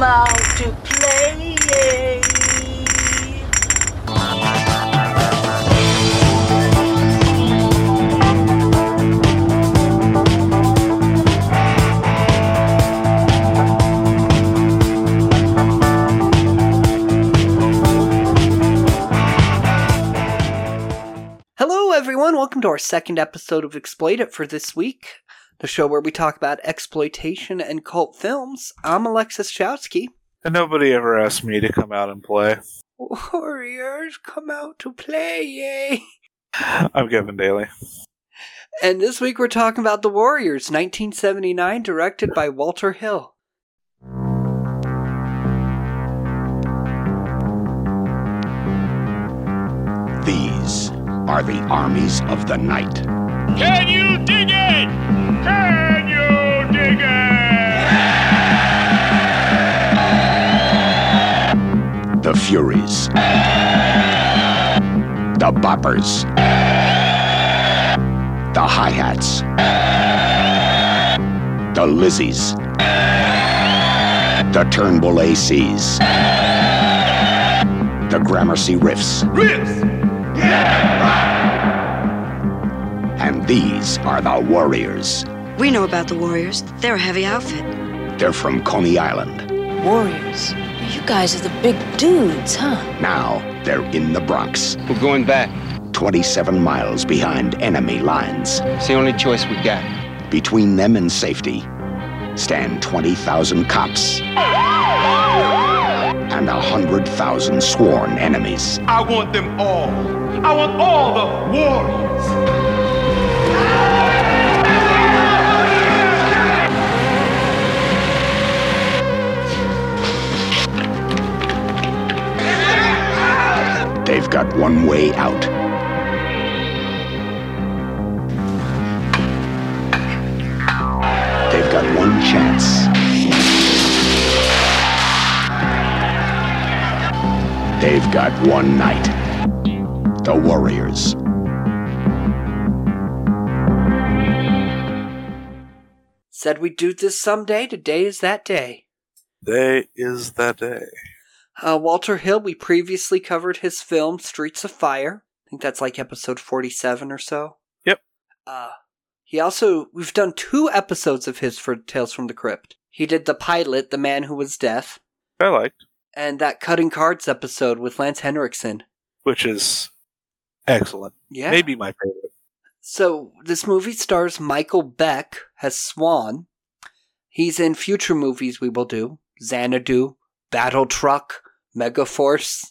come out to play. Hello, everyone. Welcome to our second episode of Exploit It for this week, the show where we talk about exploitation and cult films. I'm Alexis Chowsky. And nobody ever asked me to come out and play. Warriors, come out to play, yay! I'm Kevin Daly. And this week we're talking about The Warriors, 1979, directed by Walter Hill. These are the armies of the night. Can you Furies. The Boppers. The Hi Hats. The Lizzies. The Turnbull ACs. The Gramercy Riffs. Riffs! And these are the Warriors. We know about the Warriors. They're a heavy outfit. They're from Coney Island. Warriors. You guys are the big dudes, huh? Now they're in the Bronx, We're going back. 27 miles behind enemy lines. It's the only choice we got. Between them and safety stand 20,000 cops and 100,000 sworn enemies. I want them all. I want all the warriors. They've got one way out. They've got one chance. They've got one night. The Warriors. Said we'd do this someday. Today is that day. Day is that day. Uh, Walter Hill, we previously covered his film Streets of Fire. I think that's like episode 47 or so. Yep. Uh, he also, we've done two episodes of his for Tales from the Crypt. He did the pilot, The Man Who Was Death, I liked, and that Cutting Cards episode with Lance Henriksen. which is excellent. Yeah. Maybe my favorite. So this movie stars Michael Beck as Swan. He's in future movies we will do. Xanadu, Battle Truck, Megaforce.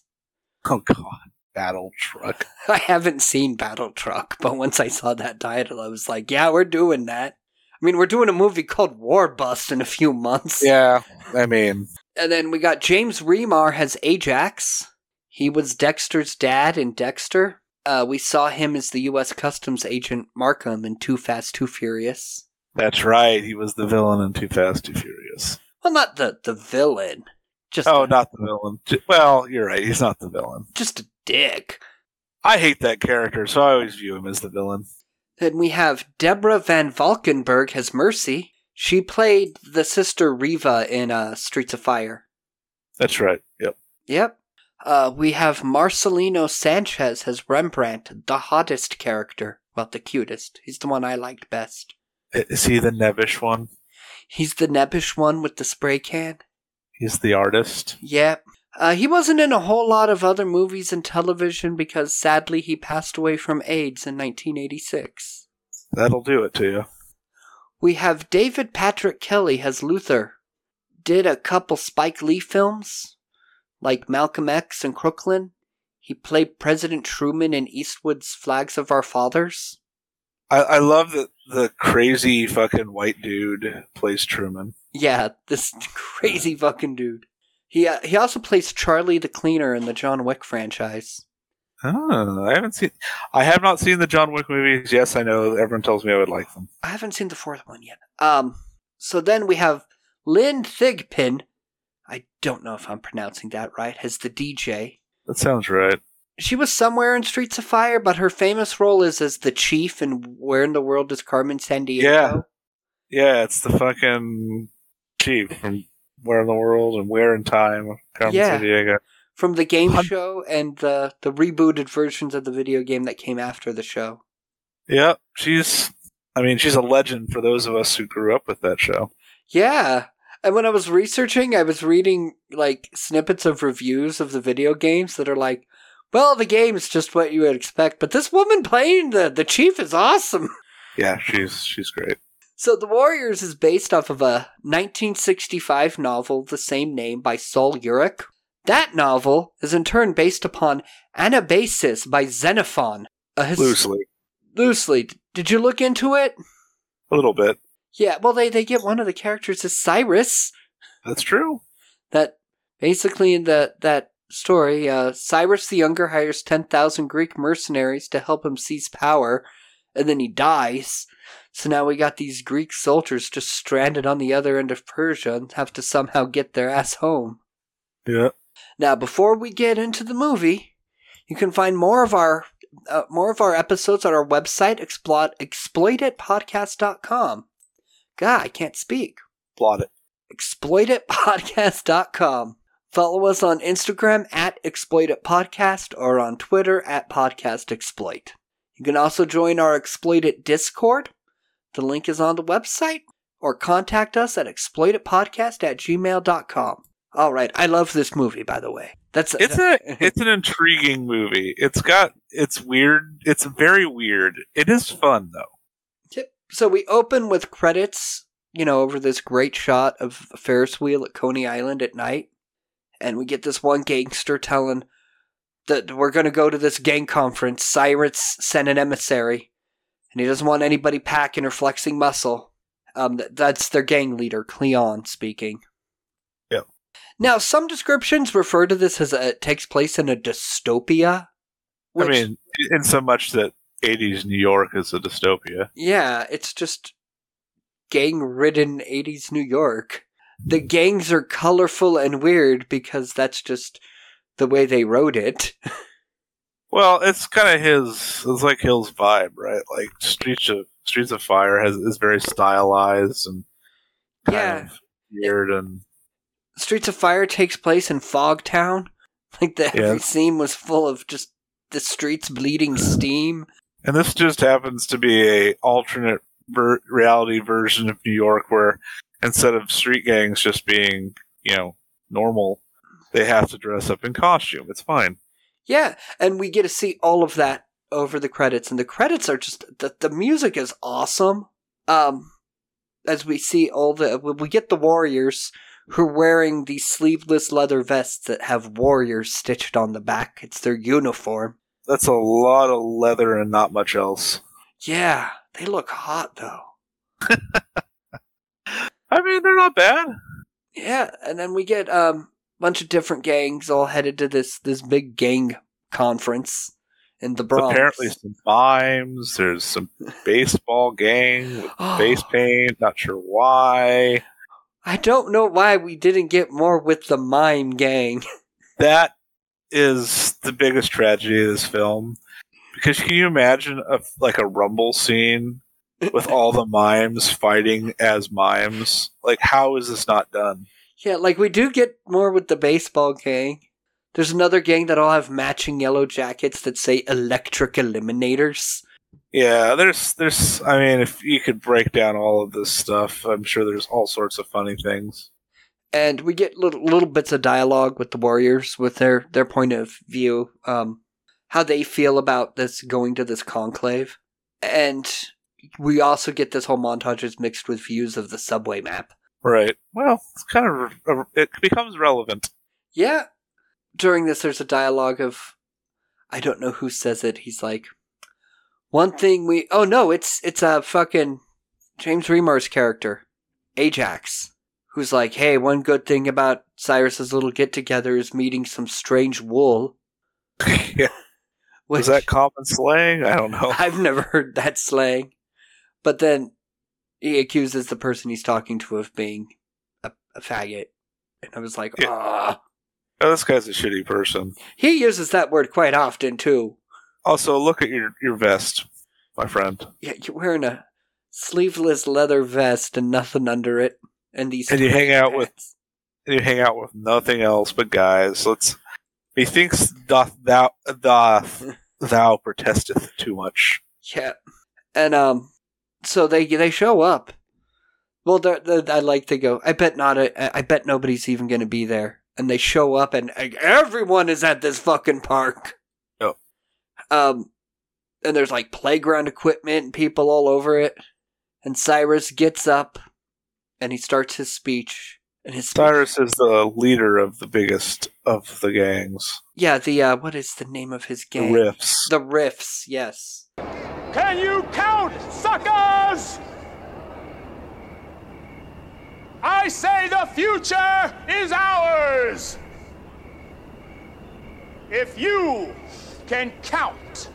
Oh god, battle truck. I haven't seen Battle Truck, but once I saw that title, I was like, yeah, we're doing that. I mean, we're doing a movie called War Bust in a few months. Yeah, I mean, And then we got James Remar as Ajax. He was Dexter's dad in Dexter. Uh, we saw him as the U.S. Customs agent Markham in Too Fast, Too Furious. that's right. He was the villain in Too Fast, Too Furious. Well, not the the villain, just Oh, a, not the villain. Well, you're right. He's not the villain. just a dick. I hate that character, so I always view him as the villain. Then we have Deborah Van Valkenburgh as Mercy. She played the sister Reva in uh, Streets of Fire. That's right. Yep. Yep. Uh, we have Marcelino Sanchez as Rembrandt, the hottest character. Well, the cutest. He's the one I liked best. Is he the nebbish one? He's the nebbish one with the spray can. He's the artist. Yep. Uh, he wasn't in a whole lot of other movies and television because sadly he passed away from AIDS in 1986. That'll do it to you. We have David Patrick Kelly as Luther. Did a couple Spike Lee films, like Malcolm X and Crooklyn. He played President Truman in Eastwood's Flags of Our Fathers. I, I love that the crazy fucking white dude plays Truman. Yeah, this crazy fucking dude. He uh, he also plays Charlie the Cleaner in the John Wick franchise. Oh, I haven't seen. I have not seen the John Wick movies. Yes, I know. Everyone tells me I would like them. I haven't seen the fourth one yet. Um, so then we have Lynn Thigpen. I don't know if I'm pronouncing that right. As the DJ. That sounds right. She was somewhere in Streets of Fire, but her famous role is as the chief in Where in the World is Carmen Sandiego? Yeah. Yeah, it's the fucking chief from Where in the World and Where in Time, Carmen Yeah. Sandiego. From the game Hun- show and the the rebooted versions of the video game that came after the show. Yeah, she's. I mean, she's a legend for those of us who grew up with that show. Yeah. And when I was researching, I was reading like snippets of reviews of the video games that are like, well, the game is just what you would expect, but this woman playing the, the chief is awesome. Yeah, she's she's great. So, The Warriors is based off of a 1965 novel, the same name, by Sol Yurick. That novel is in turn based upon Anabasis by Xenophon. His- Loosely, Loosely. Did you look into it? a little bit. Yeah, well, they, they get one of the characters is Cyrus. That's true. that basically in the that story, uh, Cyrus the Younger hires ten thousand Greek mercenaries to help him seize power, and then he dies. So now we got these Greek soldiers just stranded on the other end of Persia and have to somehow get their ass home. Yeah. Now, before we get into the movie, you can find more of our uh, more of our episodes on our website, exploit exploititpodcast.com. God, I can't speak Plot it. exploititpodcast.com. Follow us on Instagram at exploititpodcast or on Twitter at podcastexploit. You can also join our Exploit It Discord. The link is on the website or contact us at exploititpodcast at gmail.com. All right, I love this movie, by the way. That's It's a it's an intriguing movie. It's got it's weird. It's very weird. It is fun though. Yep. So we open with credits, you know, over this great shot of Ferris wheel at Coney Island at night. And we get this one gangster telling that we're going to go to this gang conference. Cyrus sent an emissary, and he doesn't want anybody packing or flexing muscle. Um, th- that's their gang leader, Cleon, speaking. Yep. Now, some descriptions refer to this as a, it takes place in a dystopia. I mean, in so much that 80s New York is a dystopia. Yeah, it's just gang ridden 80s New York. The gangs are colorful and weird because that's just the way they wrote it. Well, it's kind of his. It's like Hill's vibe, right? Like Streets of Streets of Fire has is very stylized and kind Yeah. of weird and Streets of Fire takes place in Fogtown. Like the every Yeah. scene was full of just the streets bleeding steam. and this just happens to be a alternate ver- reality version of New York where instead of street gangs just being you know normal, they have to dress up in costume. It's fine. Yeah, and we get to see all of that over the credits, and the credits are just the the music is awesome. Um, as we see all the we get the warriors who are wearing these sleeveless leather vests that have warriors stitched on the back. It's their uniform. That's a lot of leather and not much else. Yeah, they look hot though. I mean, they're not bad. Yeah, and then we get um bunch of different gangs all headed to this this big gang conference in the Bronx. Apparently, some mimes. There's some baseball gang with face paint. Not sure why. I don't know why we didn't get more with the mime gang. That is the biggest tragedy of this film. Because can you imagine a like a rumble scene with all the mimes fighting as mimes? Like, how is this not done? Yeah, like we do get more with the baseball gang. There's another gang that all have matching yellow jackets that say electric eliminators. Yeah, there's there's. I mean, if you could break down all of this stuff, I'm sure there's all sorts of funny things. And we get little little bits of dialogue with the warriors with their their point of view, um, how they feel about this going to this conclave. And we also get this whole montage is mixed with views of the subway map. Right. Well, it's kind of uh, it becomes relevant. Yeah. During this, there's a dialogue of, I don't know who says it. He's like, one thing we, oh no, it's it's a fucking James Remar's character, Ajax, who's like, hey, one good thing about Cyrus's little get together is meeting some strange wool. yeah. Which Is that common slang? I don't know. I've never heard that slang. But then he accuses the person he's talking to of being a, a faggot. And I was like, Yeah. ah. Oh, this guy's a shitty person. He uses that word quite often too. Also, look at your your vest, my friend. Yeah, you're wearing a sleeveless leather vest and nothing under it, and these. And you hang out with- pants. you hang out with nothing else but guys. Let's. methinks doth thou doth thou protesteth too much. Yeah, and um, so they they show up. Well, they're, they're, I like to go. I bet not. A, I bet nobody's even going to be there. And they show up, and everyone is at this fucking park. Yep. Um, and there's like playground equipment and people all over it. And Cyrus gets up, and he starts his speech. And his speech- Cyrus is the leader of the biggest of the gangs. yeah, the uh, what is the name of his gang? The? Riffs. The Riffs. Yes. Can you count, suckers? I say the future is ours. If you can count.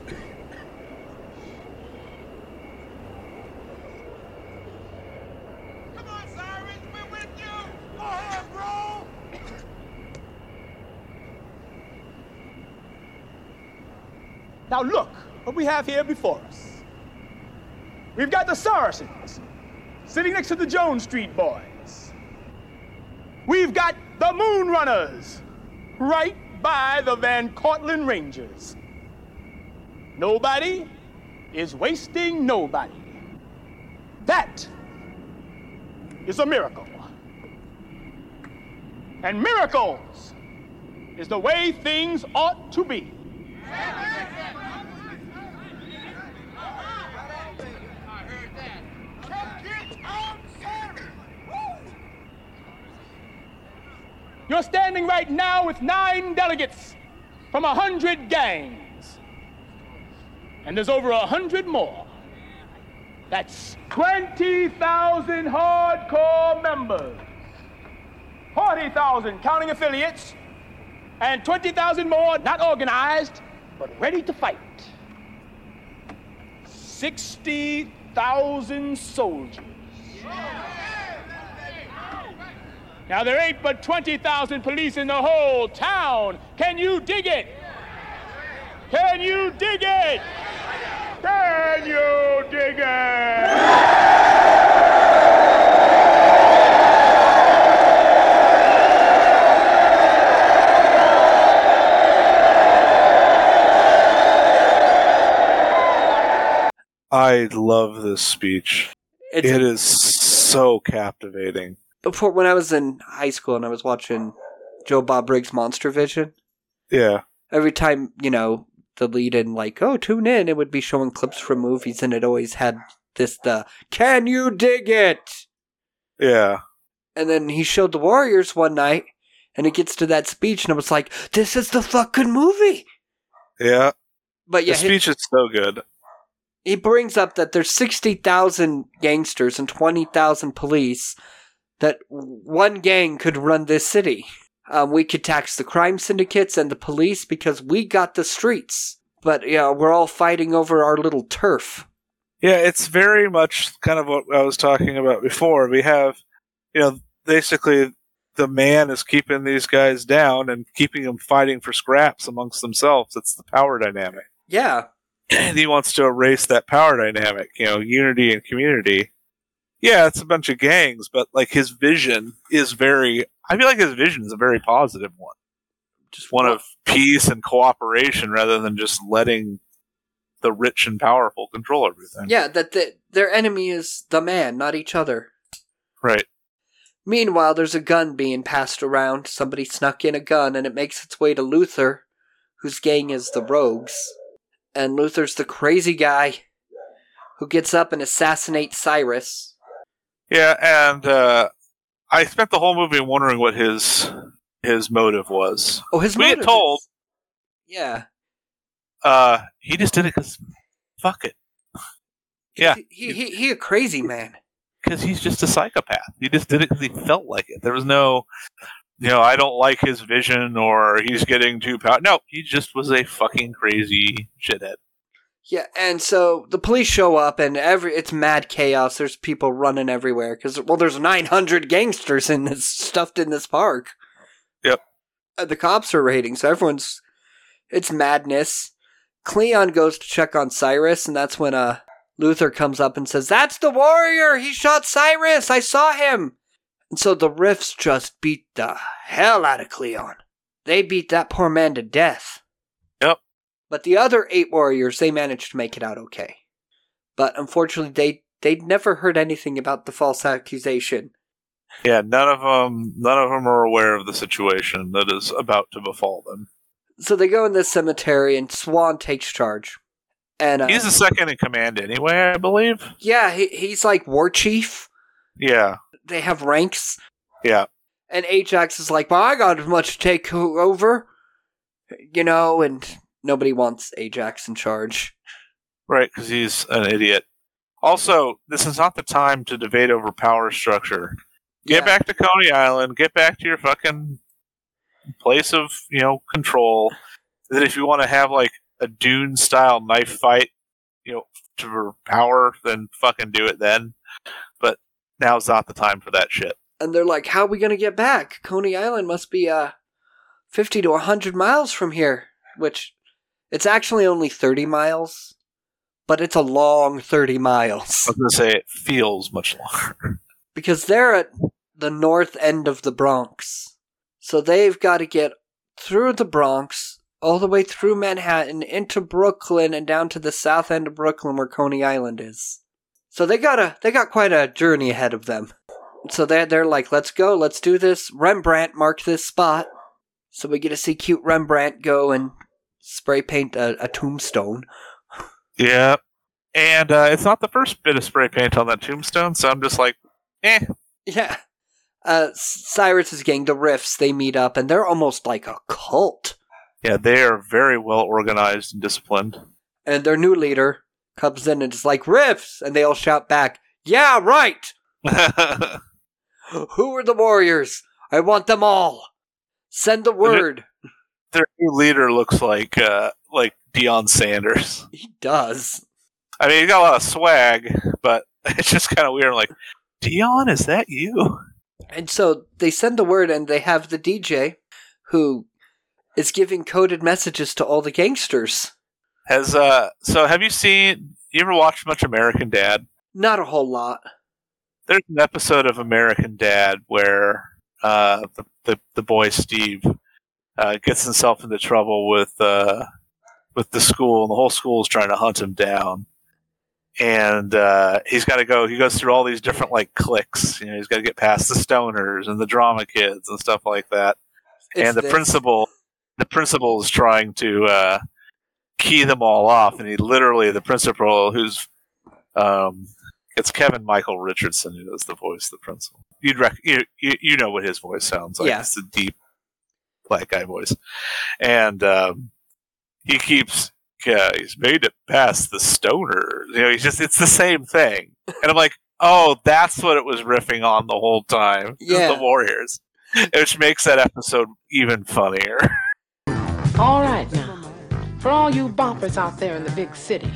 Come on, Cyrus, we're with you. Go ahead, bro. Now look what we have here before us. We've got the Saracens sitting next to the Jones Street boys. We've got the Moon Runners right by the Van Cortlandt Rangers. Nobody is wasting nobody. That is a miracle. And miracles is the way things ought to be. You're standing right now with nine delegates from a hundred gangs. And there's over a hundred more. That's 20,000 hardcore members. 40,000 counting affiliates. And 20,000 more not organized, but ready to fight. 60,000 soldiers. Now, there ain't but 20,000 police in the whole town. Can you dig it? Can you dig it? Can you dig it? I love this speech. It's It is so captivating. Before when I was in high school and I was watching Joe Bob Briggs Monster Vision. Yeah. Every time you know the lead in like oh tune in, it would be showing clips from movies and it always had this the can you dig it? Yeah. And then he showed the Warriors one night and it gets to that speech and I was like this is the fucking movie. Yeah. But yeah, the he- speech is so good. he brings up that there's 60,000 gangsters and 20,000 police that one gang could run this city. Um, we could tax the crime syndicates and the police because we got the streets. But yeah, we're all fighting over our little turf. Yeah, it's very much kind of what I was talking about before. We have, you know, basically the man is keeping these guys down and keeping them fighting for scraps amongst themselves. It's the power dynamic. Yeah. and he wants to erase that power dynamic, you know, unity and community. Yeah, it's a bunch of gangs, but like his vision is very I feel like his vision is a very positive one. Just one of oh. peace and cooperation rather than just letting the rich and powerful control everything. Yeah, that the, their enemy is the man, not each other. Right. Meanwhile, there's a gun being passed around. Somebody snuck in a gun, and it makes its way to Luther, whose gang is the Rogues. And Luther's the crazy guy who gets up and assassinates Cyrus. Yeah, and uh I spent the whole movie wondering what his his motive was. Oh, his We motive told is- Yeah. uh he just did it because fuck it. Yeah. He, he, he a crazy man. because he's just a psychopath. He just did it because he felt like it. There was no, you know, I don't like his vision or he's getting too power. No, he just was a fucking crazy shithead. Yeah, and so the police show up, and every it's mad chaos. There's people running everywhere because well, there's 900 gangsters in this stuffed in this park. Yep. And the cops are raiding, so everyone's it's madness. Cleon goes to check on Cyrus, and that's when uh Luther comes up and says, "That's the warrior. He shot Cyrus. I saw him." And so the Riffs just beat the hell out of Cleon. They beat that poor man to death. But the other eight warriors, they managed to make it out okay. But unfortunately, they they'd never heard anything about the false accusation. Yeah, none of them, none of them are aware of the situation that is about to befall them. So they go in this cemetery, and Swan takes charge. And uh, He's the second in command anyway, I believe. yeah, he, he's like war chief. Yeah, They have ranks, yeah. and Ajax is like, "Well, I got as much to take over," you know, and nobody wants Ajax in charge. Right, because he's an idiot. Also, this is not the time to debate over power structure. Get Yeah. back to Coney Island. Get back to your fucking place of you know control. That if you want to have like a Dune style knife fight, you know, for power, then fucking do it then. But now's not the time for that shit. and they're like, "How are we gonna get back? Coney Island must be uh fifty to hundred miles from here." Which it's actually only thirty miles, but it's a long thirty miles I was gonna say it feels much longer. because they're at the north end of the Bronx, so they've got to get through the Bronx all the way through Manhattan into Brooklyn and down to the south end of Brooklyn where Coney Island is. So they got a they got quite a journey ahead of them. So they're they're like, let's go, let's do this. Rembrandt marked this spot, so we get to see cute Rembrandt go and spray paint a, a tombstone. Yeah, and uh, it's not the first bit of spray paint on that tombstone, so I'm just like, eh. Yeah. Uh, Cyrus's gang, the Riffs, they meet up and they're almost like a cult. Yeah, they are very well organized and disciplined. And their new leader comes in and is like, Riffs! And they all shout back, Yeah, right! Who are the warriors? I want them all. Send the word. Their new leader looks like uh, like Deion Sanders. He does. I mean, he got a lot of swag, but it's just kind of weird. I'm like, Deion, is that you? And so they send the word and they have the DJ who is giving coded messages to all the gangsters. Has uh, so have you seen? You ever watched much American Dad? Not a whole lot. There's an episode of American Dad where uh, the, the the boy Steve uh, gets himself into trouble with uh, with the school, and the whole school is trying to hunt him down. And uh, he's got to go. He goes through all these different like cliques. You know, he's got to get past the stoners and the drama kids and stuff like that. It's and the this. principal, the principal is trying to uh, key them all off, and he literally the principal, who's um, it's Kevin Michael Richardson who does the voice of the principal. You'd rec- you, you you know what his voice sounds like. Yeah. It's a deep black guy voice, and um, he keeps. Yeah, he's made it past the stoners. You know, he's just, it's the same thing. And I'm like, oh, that's what it was riffing on the whole time. Yeah, the Warriors. Which makes that episode even funnier. All right now. For all you boppers out there in the big city,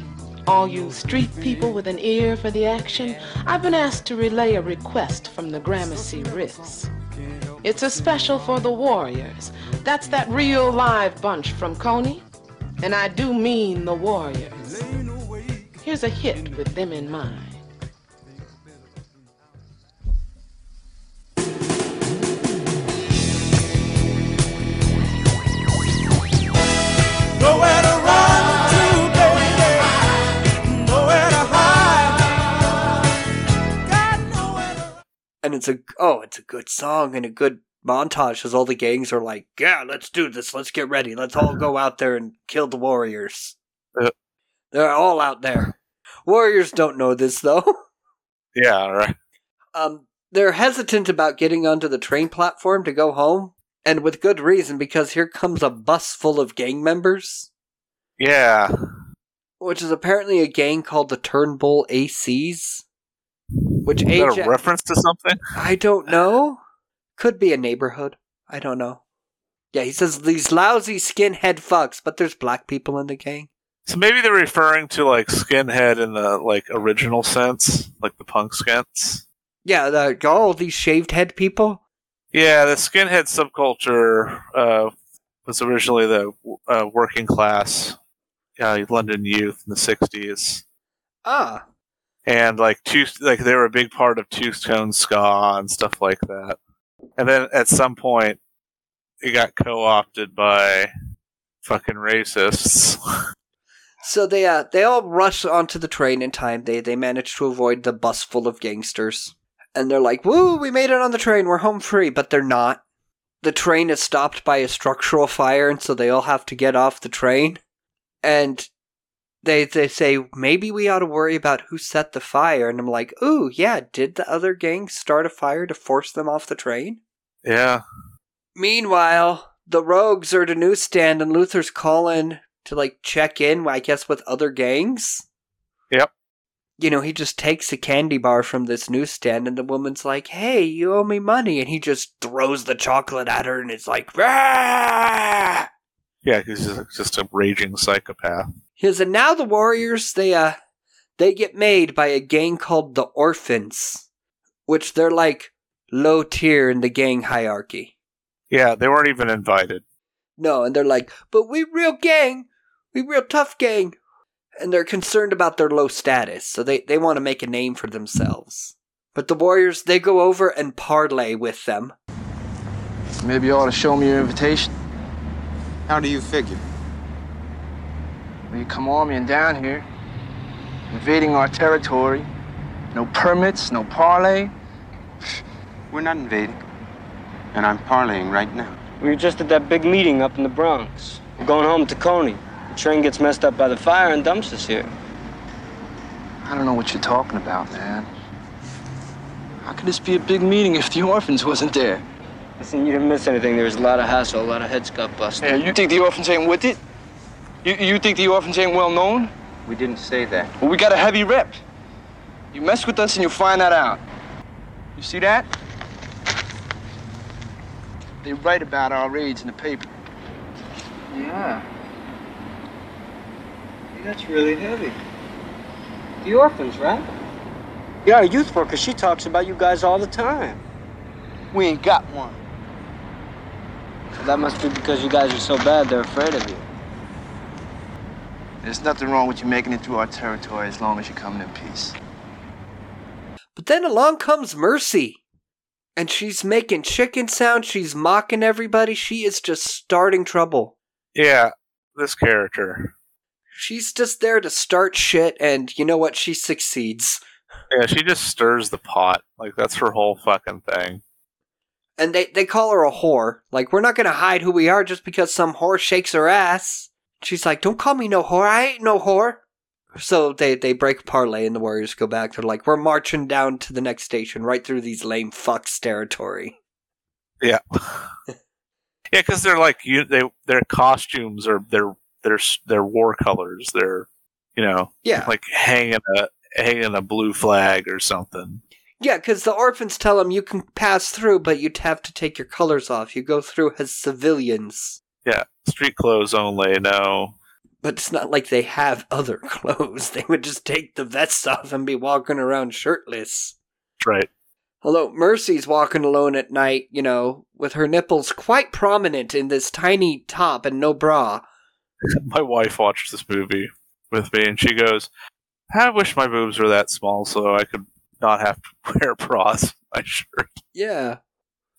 all you street people with an ear for the action, I've been asked to relay a request from the Gramercy Riffs. It's a special for the Warriors. That's that real live bunch from Coney. And I do mean the Warriors. Here's a hit with them in mind. And it's a oh, it's a good song and a good montage as all the gangs are like, yeah, let's do this, let's get ready, let's all go out there and kill the warriors. Yep. They're all out there. Warriors don't know this though. yeah, right. Um, they're hesitant about getting onto the train platform to go home, and with good reason because here comes a bus full of gang members, Yeah. which is apparently a gang called the Turnbull ACs. Which Is that Ajax, a reference to something? I don't know. Could be a neighborhood. I don't know. Yeah, he says these lousy skinhead fucks, but there's black people in the gang. So maybe they're referring to like skinhead in the like original sense, like the punk skins. Yeah, the, all these shaved head people. Yeah, the skinhead subculture uh, was originally the uh, working class uh, London youth in the '60s, Ah, and like two like they were a big part of Two Tone Ska and stuff like that. And then at some point, it got co-opted by fucking racists. So they uh they all rush onto the train in time. They they manage to avoid the bus full of gangsters. And they're like, "Woo, we made it on the train. We're home free." But they're not. The train is stopped by a structural fire, and so they all have to get off the train. And they they say maybe we ought to worry about who set the fire. And I'm like, "Ooh, yeah, did the other gang start a fire to force them off the train?" yeah, Meanwhile, the rogues are at a newsstand, and Luther's calling to like check in, I guess, with other gangs. Yep. You know, he just takes a candy bar from this newsstand, and the woman's like, "Hey, you owe me money," and he just throws the chocolate at her, and it's like, "Rah!" Yeah, he's just, just a raging psychopath. He says, and now the warriors they uh they get made by a gang called the Orphans, which they're like low tier in the gang hierarchy. Yeah, they weren't even invited. No, and they're like, but we real gang, we real tough gang, and they're concerned about their low status, so they they want to make a name for themselves. But the warriors they go over and parlay with them. Maybe you ought to show me your invitation. How do you figure? Well, you come arming down here, invading our territory. No permits, no parley. We're not invading. And I'm parleying right now. We were just at that big meeting up in the Bronx. We're going home to Coney. The train gets messed up by the fire and dumps us here. I don't know what you're talking about, man. How could this be a big meeting if the orphans wasn't there? Listen, you didn't miss anything. There was a lot of hassle, a lot of heads got busted. Yeah, you think the orphans ain't with it? You, you think the orphans ain't well known? We didn't say that. Well, we got a heavy rep. You mess with us and you'll find that out. You see that? They write about our raids in the paper. Yeah. Hey, that's really heavy. The orphans, right? Yeah, our youth worker, she talks about you guys all the time. We ain't got one. So that must be because you guys are so bad they're afraid of you. There's nothing wrong with you making it through our territory as long as you're coming in peace. But then along comes Mercy. And she's making chicken sounds, she's mocking everybody, she is just starting trouble. Yeah, this character. She's just there to start shit, and you know what? She succeeds. Yeah, she just stirs the pot. Like that's her whole fucking thing. And they, they call her a whore. Like, we're not gonna hide who we are just because some whore shakes her ass. She's like, don't call me no whore, I ain't no whore. So they, they break parlay and the Warriors go back. They're like, we're marching down to the next station, right through these lame fucks territory. Yeah. yeah, because they're like you. They their costumes are their their their war colors. They're you know Yeah. like hanging a hanging a blue flag or something. Yeah, because the orphans tell them you can pass through, but you'd have to take your colors off. You go through as civilians. Yeah, street clothes only. No. But it's not like they have other clothes. They would just take the vests off and be walking around shirtless. Right. Although Mercy's walking alone at night, you know, with her nipples quite prominent in this tiny top and no bra. My wife watched this movie with me, and she goes, "I wish my boobs were that small so I could not have to wear bras my shirt." Yeah.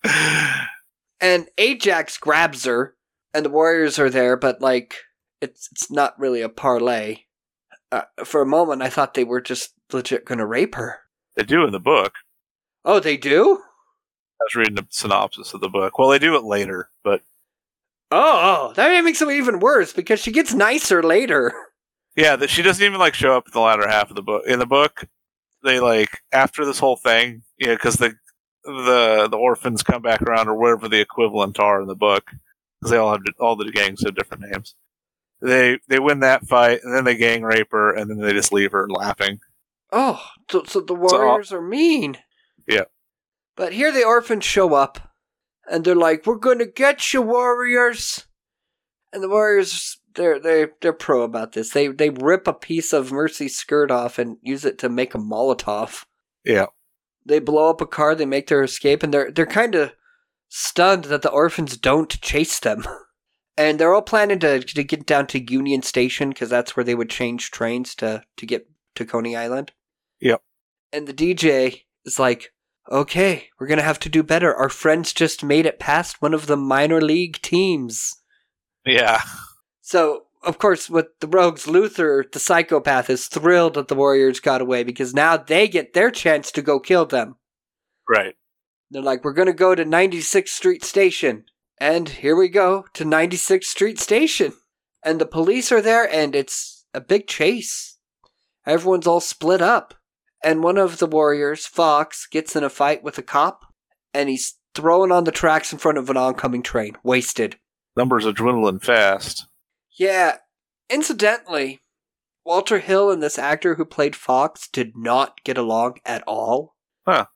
And Ajax grabs her, and the warriors are there, but like, it's it's not really a parlay. Uh, for a moment, I thought they were just legit gonna rape her. They do in the book. Oh, they do? I was reading the synopsis of the book. Well, they do it later, but Oh, oh, that makes it even worse because she gets nicer later. yeah, that she doesn't even like show up in the latter half of the book. In the book, they like after this whole thing, yeah, because the the the orphans come back around or whatever the equivalent are in the book, because they all have all the gangs have different names. They they win that fight, and then they gang rape her, and then they just leave her laughing. Oh, so, so the uh, warriors are mean. Yeah. But here the orphans show up, and they're like, "We're gonna get you, warriors!" And the warriors, they're they they're pro about this. They they rip a piece of Mercy's skirt off and use it to make a Molotov. Yeah. They blow up a car. They make their escape, and they're they're kind of stunned that the orphans don't chase them. And they're all planning to to get down to Union Station because that's where they would change trains to to get to Coney Island. Yep. And the DJ is like, okay, we're going to have to do better. Our friends just made it past one of the minor league teams. Yeah. So, of course, with the Rogues, Luther, the psychopath, is thrilled that the Warriors got away because now they get their chance to go kill them. Right. They're like, we're going to go to 96th Street Station. And here we go to 96th Street Station. And the police are there, and it's a big chase. Everyone's all split up. And one of the warriors, Fox, gets in a fight with a cop, and he's thrown on the tracks in front of an oncoming train, wasted. Numbers are dwindling fast. Yeah. Incidentally, Walter Hill and this actor who played Fox did not get along at all. Huh.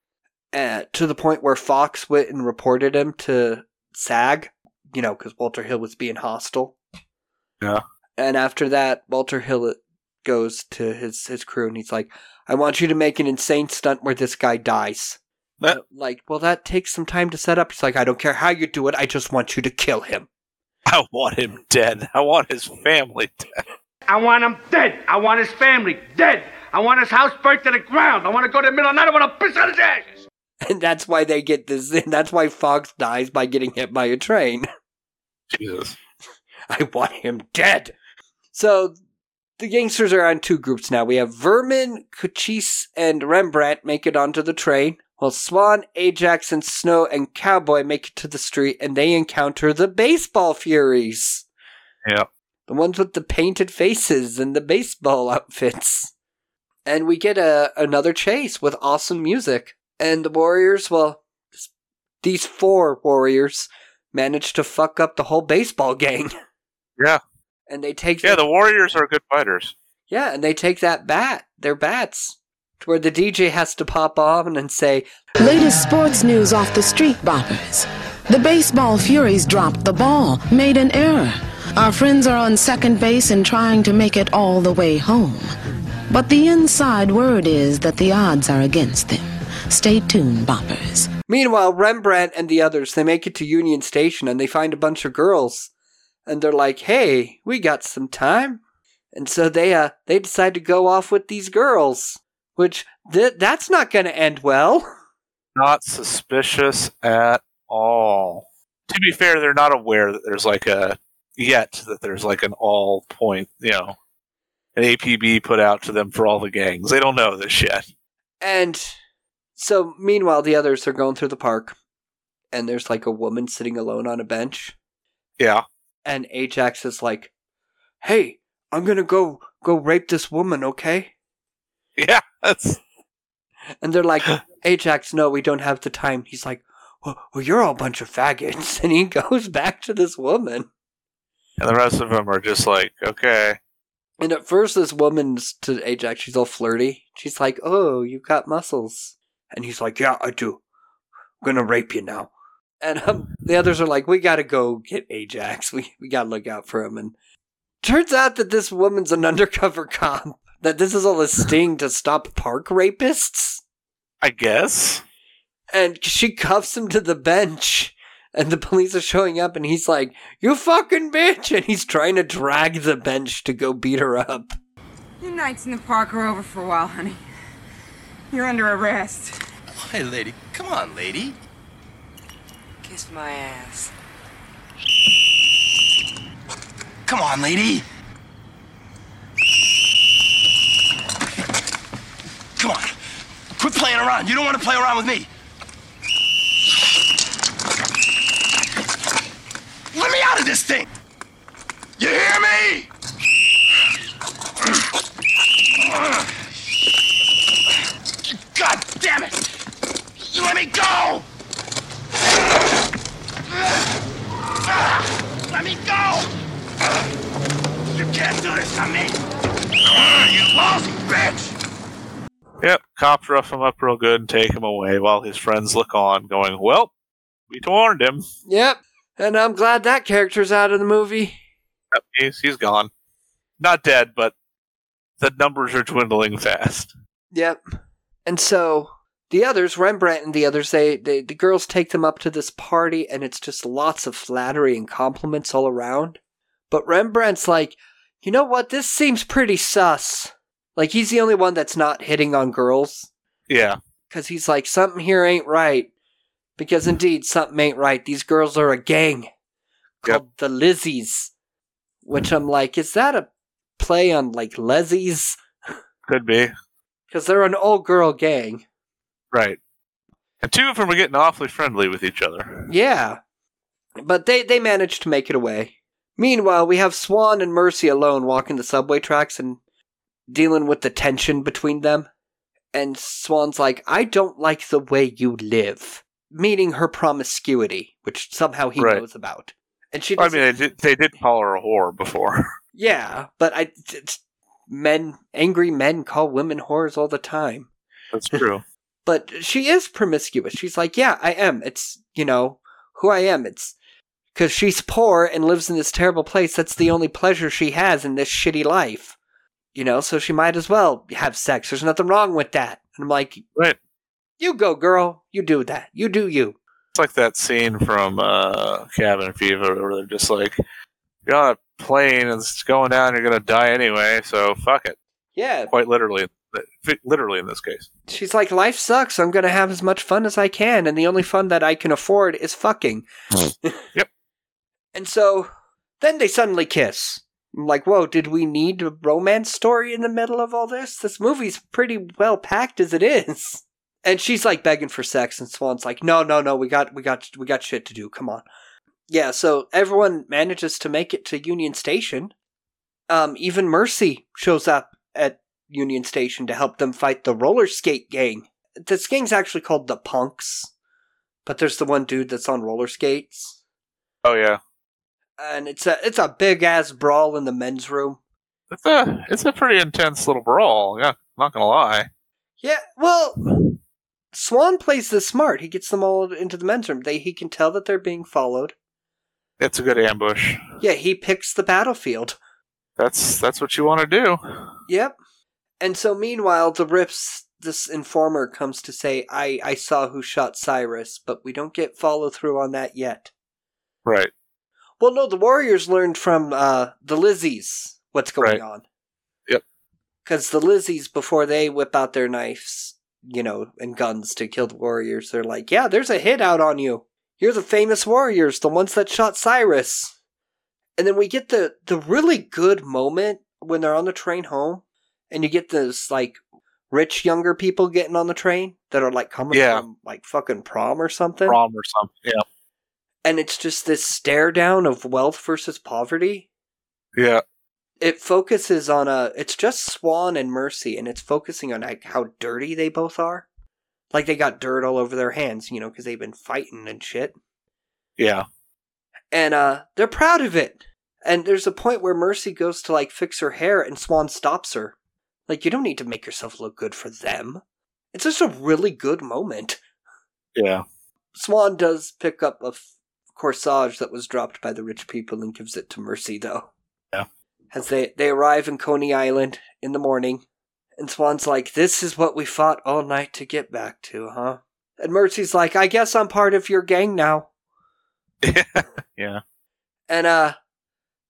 Uh, to the point where Fox went and reported him to SAG, you know, because Walter Hill was being hostile. Yeah. And after that, Walter Hill goes to his, his crew and he's like, I want you to make an insane stunt where this guy dies. That- like, well, that takes some time to set up. He's like, I don't care how you do it. I just want you to kill him. I want him dead. I want his family dead. I want him dead. I want his family dead. I want his house burnt to the ground. I want to go to the middle of the night. I want to piss on his ashes. And that's why they get this. And that's why Fox dies by getting hit by a train. Jesus. I want him dead. So the gangsters are on two groups now. We have Vermin, Cochise, and Rembrandt make it onto the train, while Swan, Ajax, and Snow and Cowboy make it to the street and they encounter the baseball furies. Yeah. The ones with the painted faces and the baseball outfits. And we get a another chase with awesome music. And the warriors, well, these four warriors manage to fuck up the whole baseball gang. Yeah. And they take Yeah, the- the Warriors are good fighters. yeah, and they take that bat, their bats, to where the DJ has to pop on and say, Latest sports news off the street boppers. The baseball Furies dropped the ball, made an error. Our friends are on second base and trying to make it all the way home. But the inside word is that the odds are against them. Stay tuned, boppers. Meanwhile, Rembrandt and the others, they make it to Union Station and they find a bunch of girls. And they're like, hey, we got some time. And so they, uh, they decide to go off with these girls. Which, th- that's not gonna end well. Not suspicious at all. To be fair, they're not aware that there's like a yet that there's like an all point, you know, an APB put out to them for all the gangs. They don't know this yet. And so, meanwhile, the others are going through the park. And there's like a woman sitting alone on a bench. Yeah. and Ajax is like, "Hey, I'm gonna go go rape this woman, okay?" Yeah, that's And they're like, "Ajax, no, we don't have the time." He's like, "Well, well you're all a bunch of faggots," and he goes back to this woman. and the rest of them are just like, okay. And at first, this woman's to Ajax, she's all flirty. She's like, "Oh, you've got muscles," and he's like, "Yeah, I do. I'm gonna rape you now." And um, the others are like, "We gotta go get Ajax. We we gotta look out for him." And turns out that this woman's an undercover cop. That this is all a sting to stop park rapists. I guess. And she cuffs him to the bench. And the police are showing up, and he's like, "You fucking bitch!" And he's trying to drag the bench to go beat her up. Your nights in the park are over for a while, honey. You're under arrest. Hey, lady. Come on, lady. Kiss my ass. Come on, lady. Come on. Quit playing around. You don't want to play around with me. Let me out of this thing. You hear me? God damn it! You let me go! Let me go! You can't do this to me! You lousy bitch! Yep, cops rough him up real good and take him away while his friends look on, going, Well, we warned him. Yep. And I'm glad that character's out of the movie. Yep, He's, he's gone. Not dead, but the numbers are dwindling fast. Yep. And so the others, Rembrandt and the others, they, they the girls take them up to this party, and it's just lots of flattery and compliments all around. But Rembrandt's like, you know what? This seems pretty sus. Like he's the only one that's not hitting on girls Yeah. because he's like something here ain't right. Because indeed something ain't right. These girls are a gang called the Lizzies, which mm. I'm like, is that a play on like Lezies? Could be. Because they're an old girl gang. Right. And two of them are getting awfully friendly with each other. Yeah. But they, they managed to make it away. Meanwhile, we have Swan and Mercy alone walking the subway tracks and dealing with the tension between them. And Swan's like, I don't like the way you live. Meaning her promiscuity, which somehow he Right. knows about. And she I mean, they did, they did call her a whore before. yeah, but I, men, angry men call women whores all the time. That's true. but she is promiscuous. She's like, yeah, I am. It's, you know, who I am. It's because she's poor and lives in this terrible place. That's the mm-hmm. only pleasure she has in this shitty life. You know, so she might as well have sex. There's nothing wrong with that. And I'm like, right. you go, girl. You do that. You do you. It's like that scene from uh, Cabin Fever where they're just like, you're on a plane and it's going down, you're going to die anyway, so fuck it. Yeah. Quite literally. Literally in this case. She's like, life sucks. I'm going to have as much fun as I can. And the only fun that I can afford is fucking. yep. And so then they suddenly kiss. I'm like, whoa, did we need a romance story in the middle of all this? This movie's pretty well packed as it is. And she's like begging for sex, and Swan's like, no, no, no, we got, we got, we got shit to do. Come on. Yeah, so everyone manages to make it to Union Station. Um, even Mercy shows up at Union Station to help them fight the roller skate gang. This gang's actually called the Punks, but there's the one dude that's on roller skates Oh, yeah. And it's a it's a big ass brawl in the men's room. It's a, it's a pretty intense little brawl. Yeah, not to lie. Yeah, well, Swan plays this smart. He gets them all into the men's room. They he can tell that they're being followed. It's a good ambush. Yeah, he picks the battlefield. That's that's what you want to do. Yep. And so meanwhile, the Riffs this informer comes to say, "I I saw who shot Cyrus, but we don't get follow through on that yet." Right. Well, no, the Warriors learned from uh, the Lizzies what's going Right. on. Yep. Because the Lizzies, before they whip out their knives, you know, and guns to kill the Warriors, they're like, yeah, there's a hit out on you. You're the famous Warriors, the ones that shot Cyrus. And then we get the, the really good moment when they're on the train home, and you get this, like, rich younger people getting on the train that are, like, coming Yeah. from, like, fucking prom or something. Prom or something. Yeah. And it's just this stare down of wealth versus poverty. Yeah. it focuses on a it's just swan and mercy and it's focusing on like how dirty they both are. Like they got dirt all over their hands you know because they've been fighting and shit. Yeah. and uh they're proud of it. And there's a point where mercy goes to like fix her hair and swan stops her. Like you don't need to make yourself look good for them. It's just a really good moment. Yeah. swan does pick up a f- corsage that was dropped by the rich people and gives it to mercy though Yeah. as they, they arrive in Coney Island in the morning. And Swan's like, This is what we fought all night to get back to, huh? And Mercy's like, I guess I'm part of your gang now. Yeah. And uh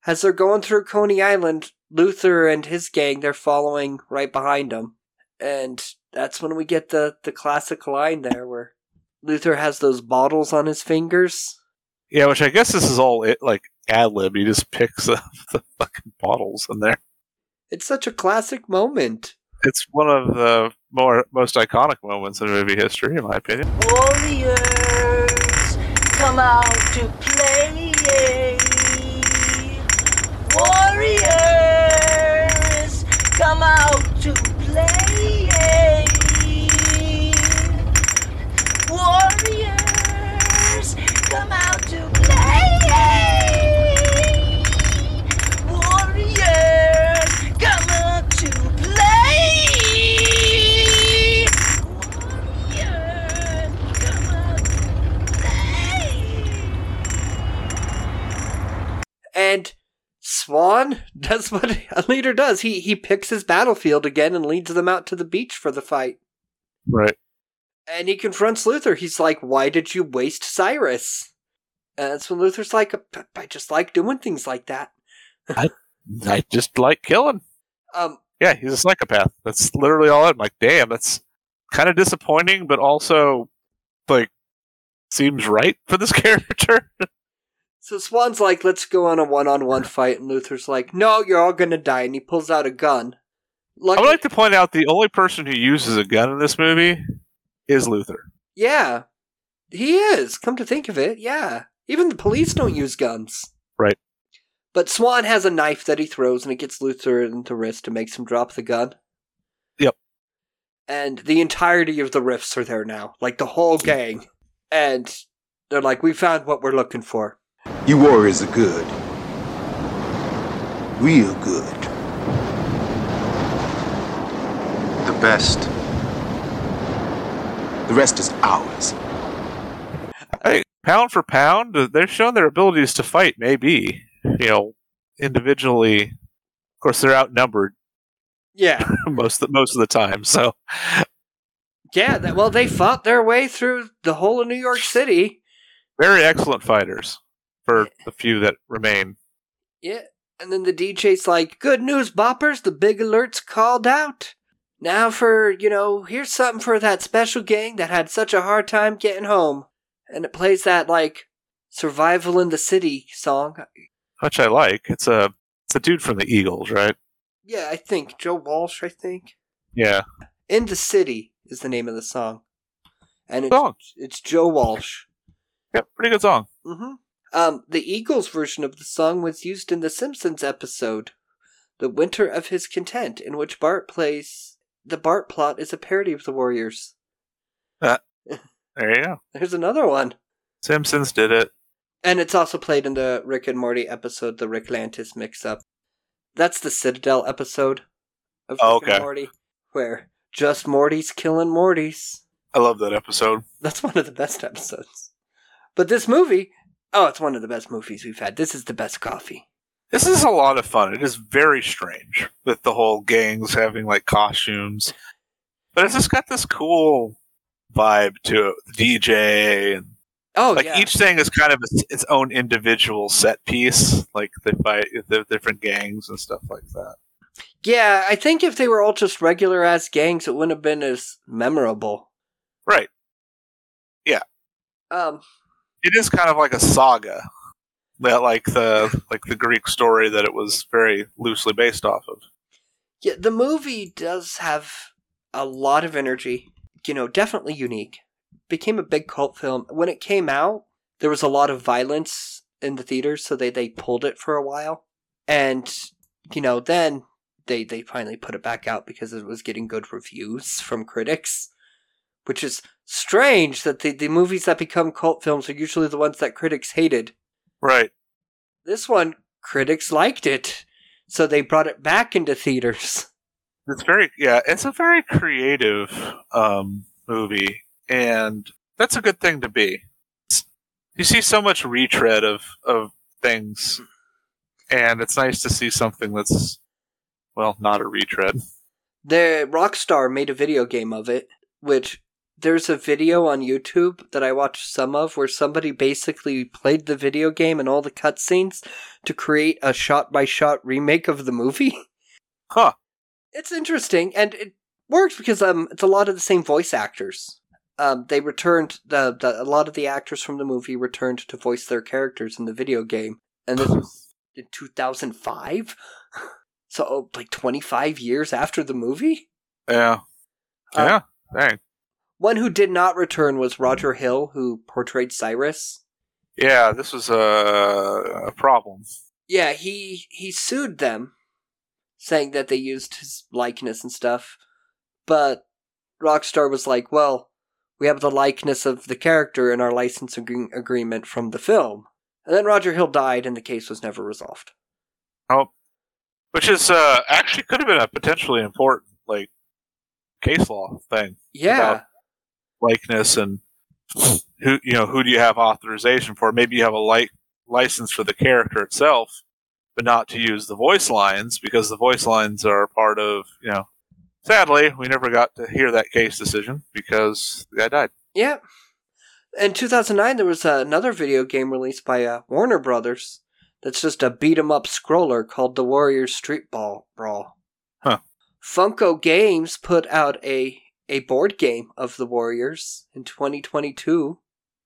as they're going through Coney Island, Luther and his gang, they're following right behind them. And that's when we get the, the classic line there where Luther has those bottles on his fingers. Yeah, which I guess this is all it like ad lib. He just picks up the fucking bottles in there. It's such a classic moment. It's one of the more most iconic moments in movie history, in my opinion. Warriors, come out to play. Warriors, come out Swan does what a leader does. He he picks his battlefield again and leads them out to the beach for the fight. Right. And he confronts Luther. He's like, "Why did you waste Cyrus?" And that's when Luther's like, "I just like doing things like that." I I just like killing. Um, Yeah, he's a psychopath. That's literally all. I'm like, damn, that's kind of disappointing, but also like seems right for this character. So Swan's like, let's go on a one on one fight, and Luther's like, no, you're all gonna die, and he pulls out a gun. I would like to point out the only person who uses a gun in this movie is Luther. Yeah, he is. Come to think of it, yeah. Even the police don't use guns. Right. But Swan has a knife that he throws, and it gets Luther in the wrist and makes him drop the gun. Yep. And the entirety of the riffs are there now, like the whole gang. And they're like, we found what we're looking for. You warriors are good. Real good. The best. The rest is ours. Hey, pound for pound, uh, they're showing their abilities to fight. Maybe you know, individually. Of course, they're outnumbered Yeah. most of the, most of the time. So Yeah, that, well, they fought their way through the whole of New York City. very excellent fighters for the few that remain. Yeah. And then the DJ's like, good news, boppers, the big alert's called out. Now for, you know, here's something for that special gang that had such a hard time getting home. And it plays that, like, survival in the city song. which I like. It's a it's a dude from the Eagles, right? Yeah, I think. Joe Walsh, I think. Yeah. In the City is the name of the song. And it's, it's Joe Walsh. Yep, pretty good song. hmm Um, the Eagles version of the song was used in the Simpsons episode, "The Winter of His Content," in which Bart plays. The Bart plot is a parody of the Warriors. Uh, there you go. There's another one, Simpsons did it. and it's also played in the Rick and Morty episode, "The Ricklantis Mix-Up." That's the Citadel episode of Rick Oh, and. Morty, where just Morty's killing Mortys. I love that episode. That's one of the best episodes. But this movie, oh, it's one of the best movies we've had. This is the best coffee. This is a lot of fun. It is very strange with the whole gangs having like costumes, but it's just got this cool vibe to it. The DJ and Oh, like yeah. each thing is kind of its, its own individual set piece. Like they fight the different gangs and stuff like that. Yeah, I think if they were all just regular ass gangs, it wouldn't have been as memorable. Right. Yeah. Um, it is kind of like a saga that like the like the greek story that it was very loosely based off of yeah, the movie does have a lot of energy. You know, definitely unique. Became a big cult film. When it came out, there was a lot of violence in the theaters, so they, they pulled it for a while. And, you know, then they, they finally put it back out because it was getting good reviews from critics. Which is strange that the, the movies that become cult films are usually the ones that critics hated. right This one, critics liked it, so they brought it back into theaters. it's very yeah it's a very creative um movie and that's a good thing to be you see so much retread of of things and it's nice to see something that's well not a retread The Rockstar made a video game of it, which there's a video on YouTube that I watched some of where somebody basically played the video game and all the cutscenes to create a shot by shot remake of the movie. Huh. It's interesting and it works because um it's a lot of the same voice actors. Um they returned the, the a lot of the actors from the movie returned to voice their characters in the video game. And this was in 2005. So oh, like 25 years after the movie? yeah yeah dang One who did not return was Roger Hill, who portrayed Cyrus. yeah this was a, a problem Yeah, he he sued them, saying that they used his likeness and stuff. But Rockstar was like, "Well, we have the likeness of the character in our license agree- agreement from the film." And then Roger Hill died, and the case was never resolved. Oh, which is uh, actually could have been a potentially important like case law thing. Yeah. Likeness and who you know who do you have authorization for? Maybe you have a like license for the character itself, but not to use the voice lines because the voice lines are part of you know. Sadly, we never got to hear that case decision because the guy died. Yeah. In 2009, there was uh, another video game released by uh, Warner Brothers that's just a beat 'em up scroller called The Warriors Street Ball Brawl. Huh. Funko Games put out a a board game of the Warriors in 2022,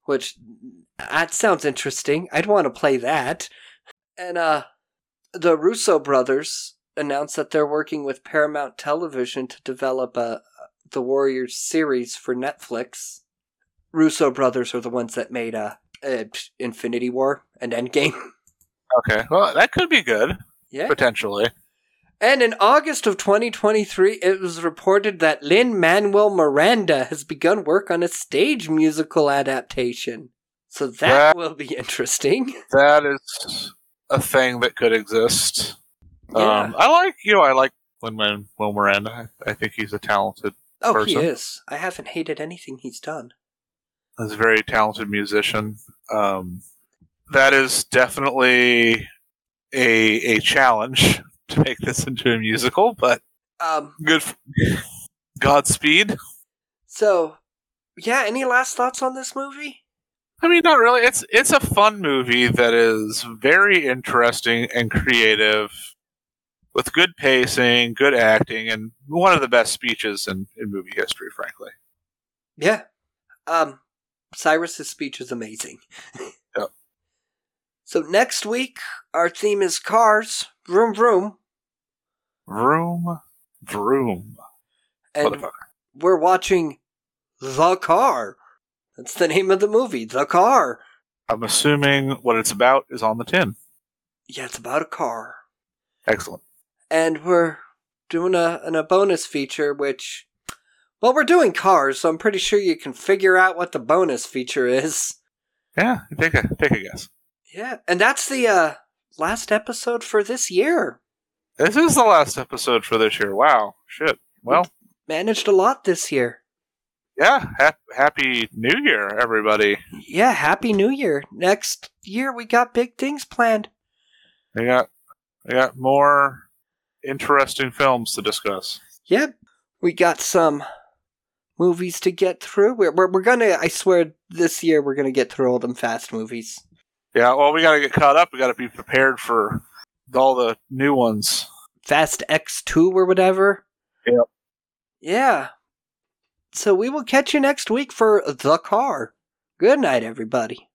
which that sounds interesting. I'd want to play that. And uh the Russo brothers announced that they're working with Paramount Television to develop a the Warriors series for Netflix. Russo brothers are the ones that made uh, uh Infinity War and Endgame. Okay, well, that could be good. Yeah. Potentially. And in August of 2023, it was reported that Lin Manuel Miranda has begun work on a stage musical adaptation. So that, That- will be interesting. That is a thing that could exist. Yeah. Um, I like, you know, I like Lin Manuel Miranda. I, I think he's a talented Oh, person. he is. I haven't hated anything he's done. He's a very talented musician. Um, that is definitely a a challenge to make this into a musical, but Um, good. f- Godspeed. so, yeah, any last thoughts on this movie? I mean, not really. It's it's a fun movie that is very interesting and creative, with good pacing, good acting, and one of the best speeches in, in movie history, frankly. Yeah. Um, Cyrus's speech is amazing. Yep. So next week, our theme is cars. Vroom vroom. Vroom, vroom. And we're watching The Car. That's the name of the movie, The Car. I'm assuming what it's about is on the tin. Yeah, it's about a car. Excellent. And we're doing a, an- a bonus feature, which, well, we're doing cars, so I'm pretty sure you can figure out what the bonus feature is. Yeah, take a take a guess. Yeah, and that's the uh, last episode for this year. This is the last episode for this year. Wow, shit. Well, Managed a lot this year. yeah. Hap- happy New Year, everybody. Yeah, Happy New Year. Next year, we got big things planned. We got we got more interesting films to discuss. Yep. We got some movies to get through. We're, we're, we're gonna, I swear, this year we're gonna get through all them fast movies. Yeah. Well, we got to get caught up. We got to be prepared for all the new ones. Fast X2 or whatever. Yep. Yeah. So we will catch you next week for The Car. Good night, everybody.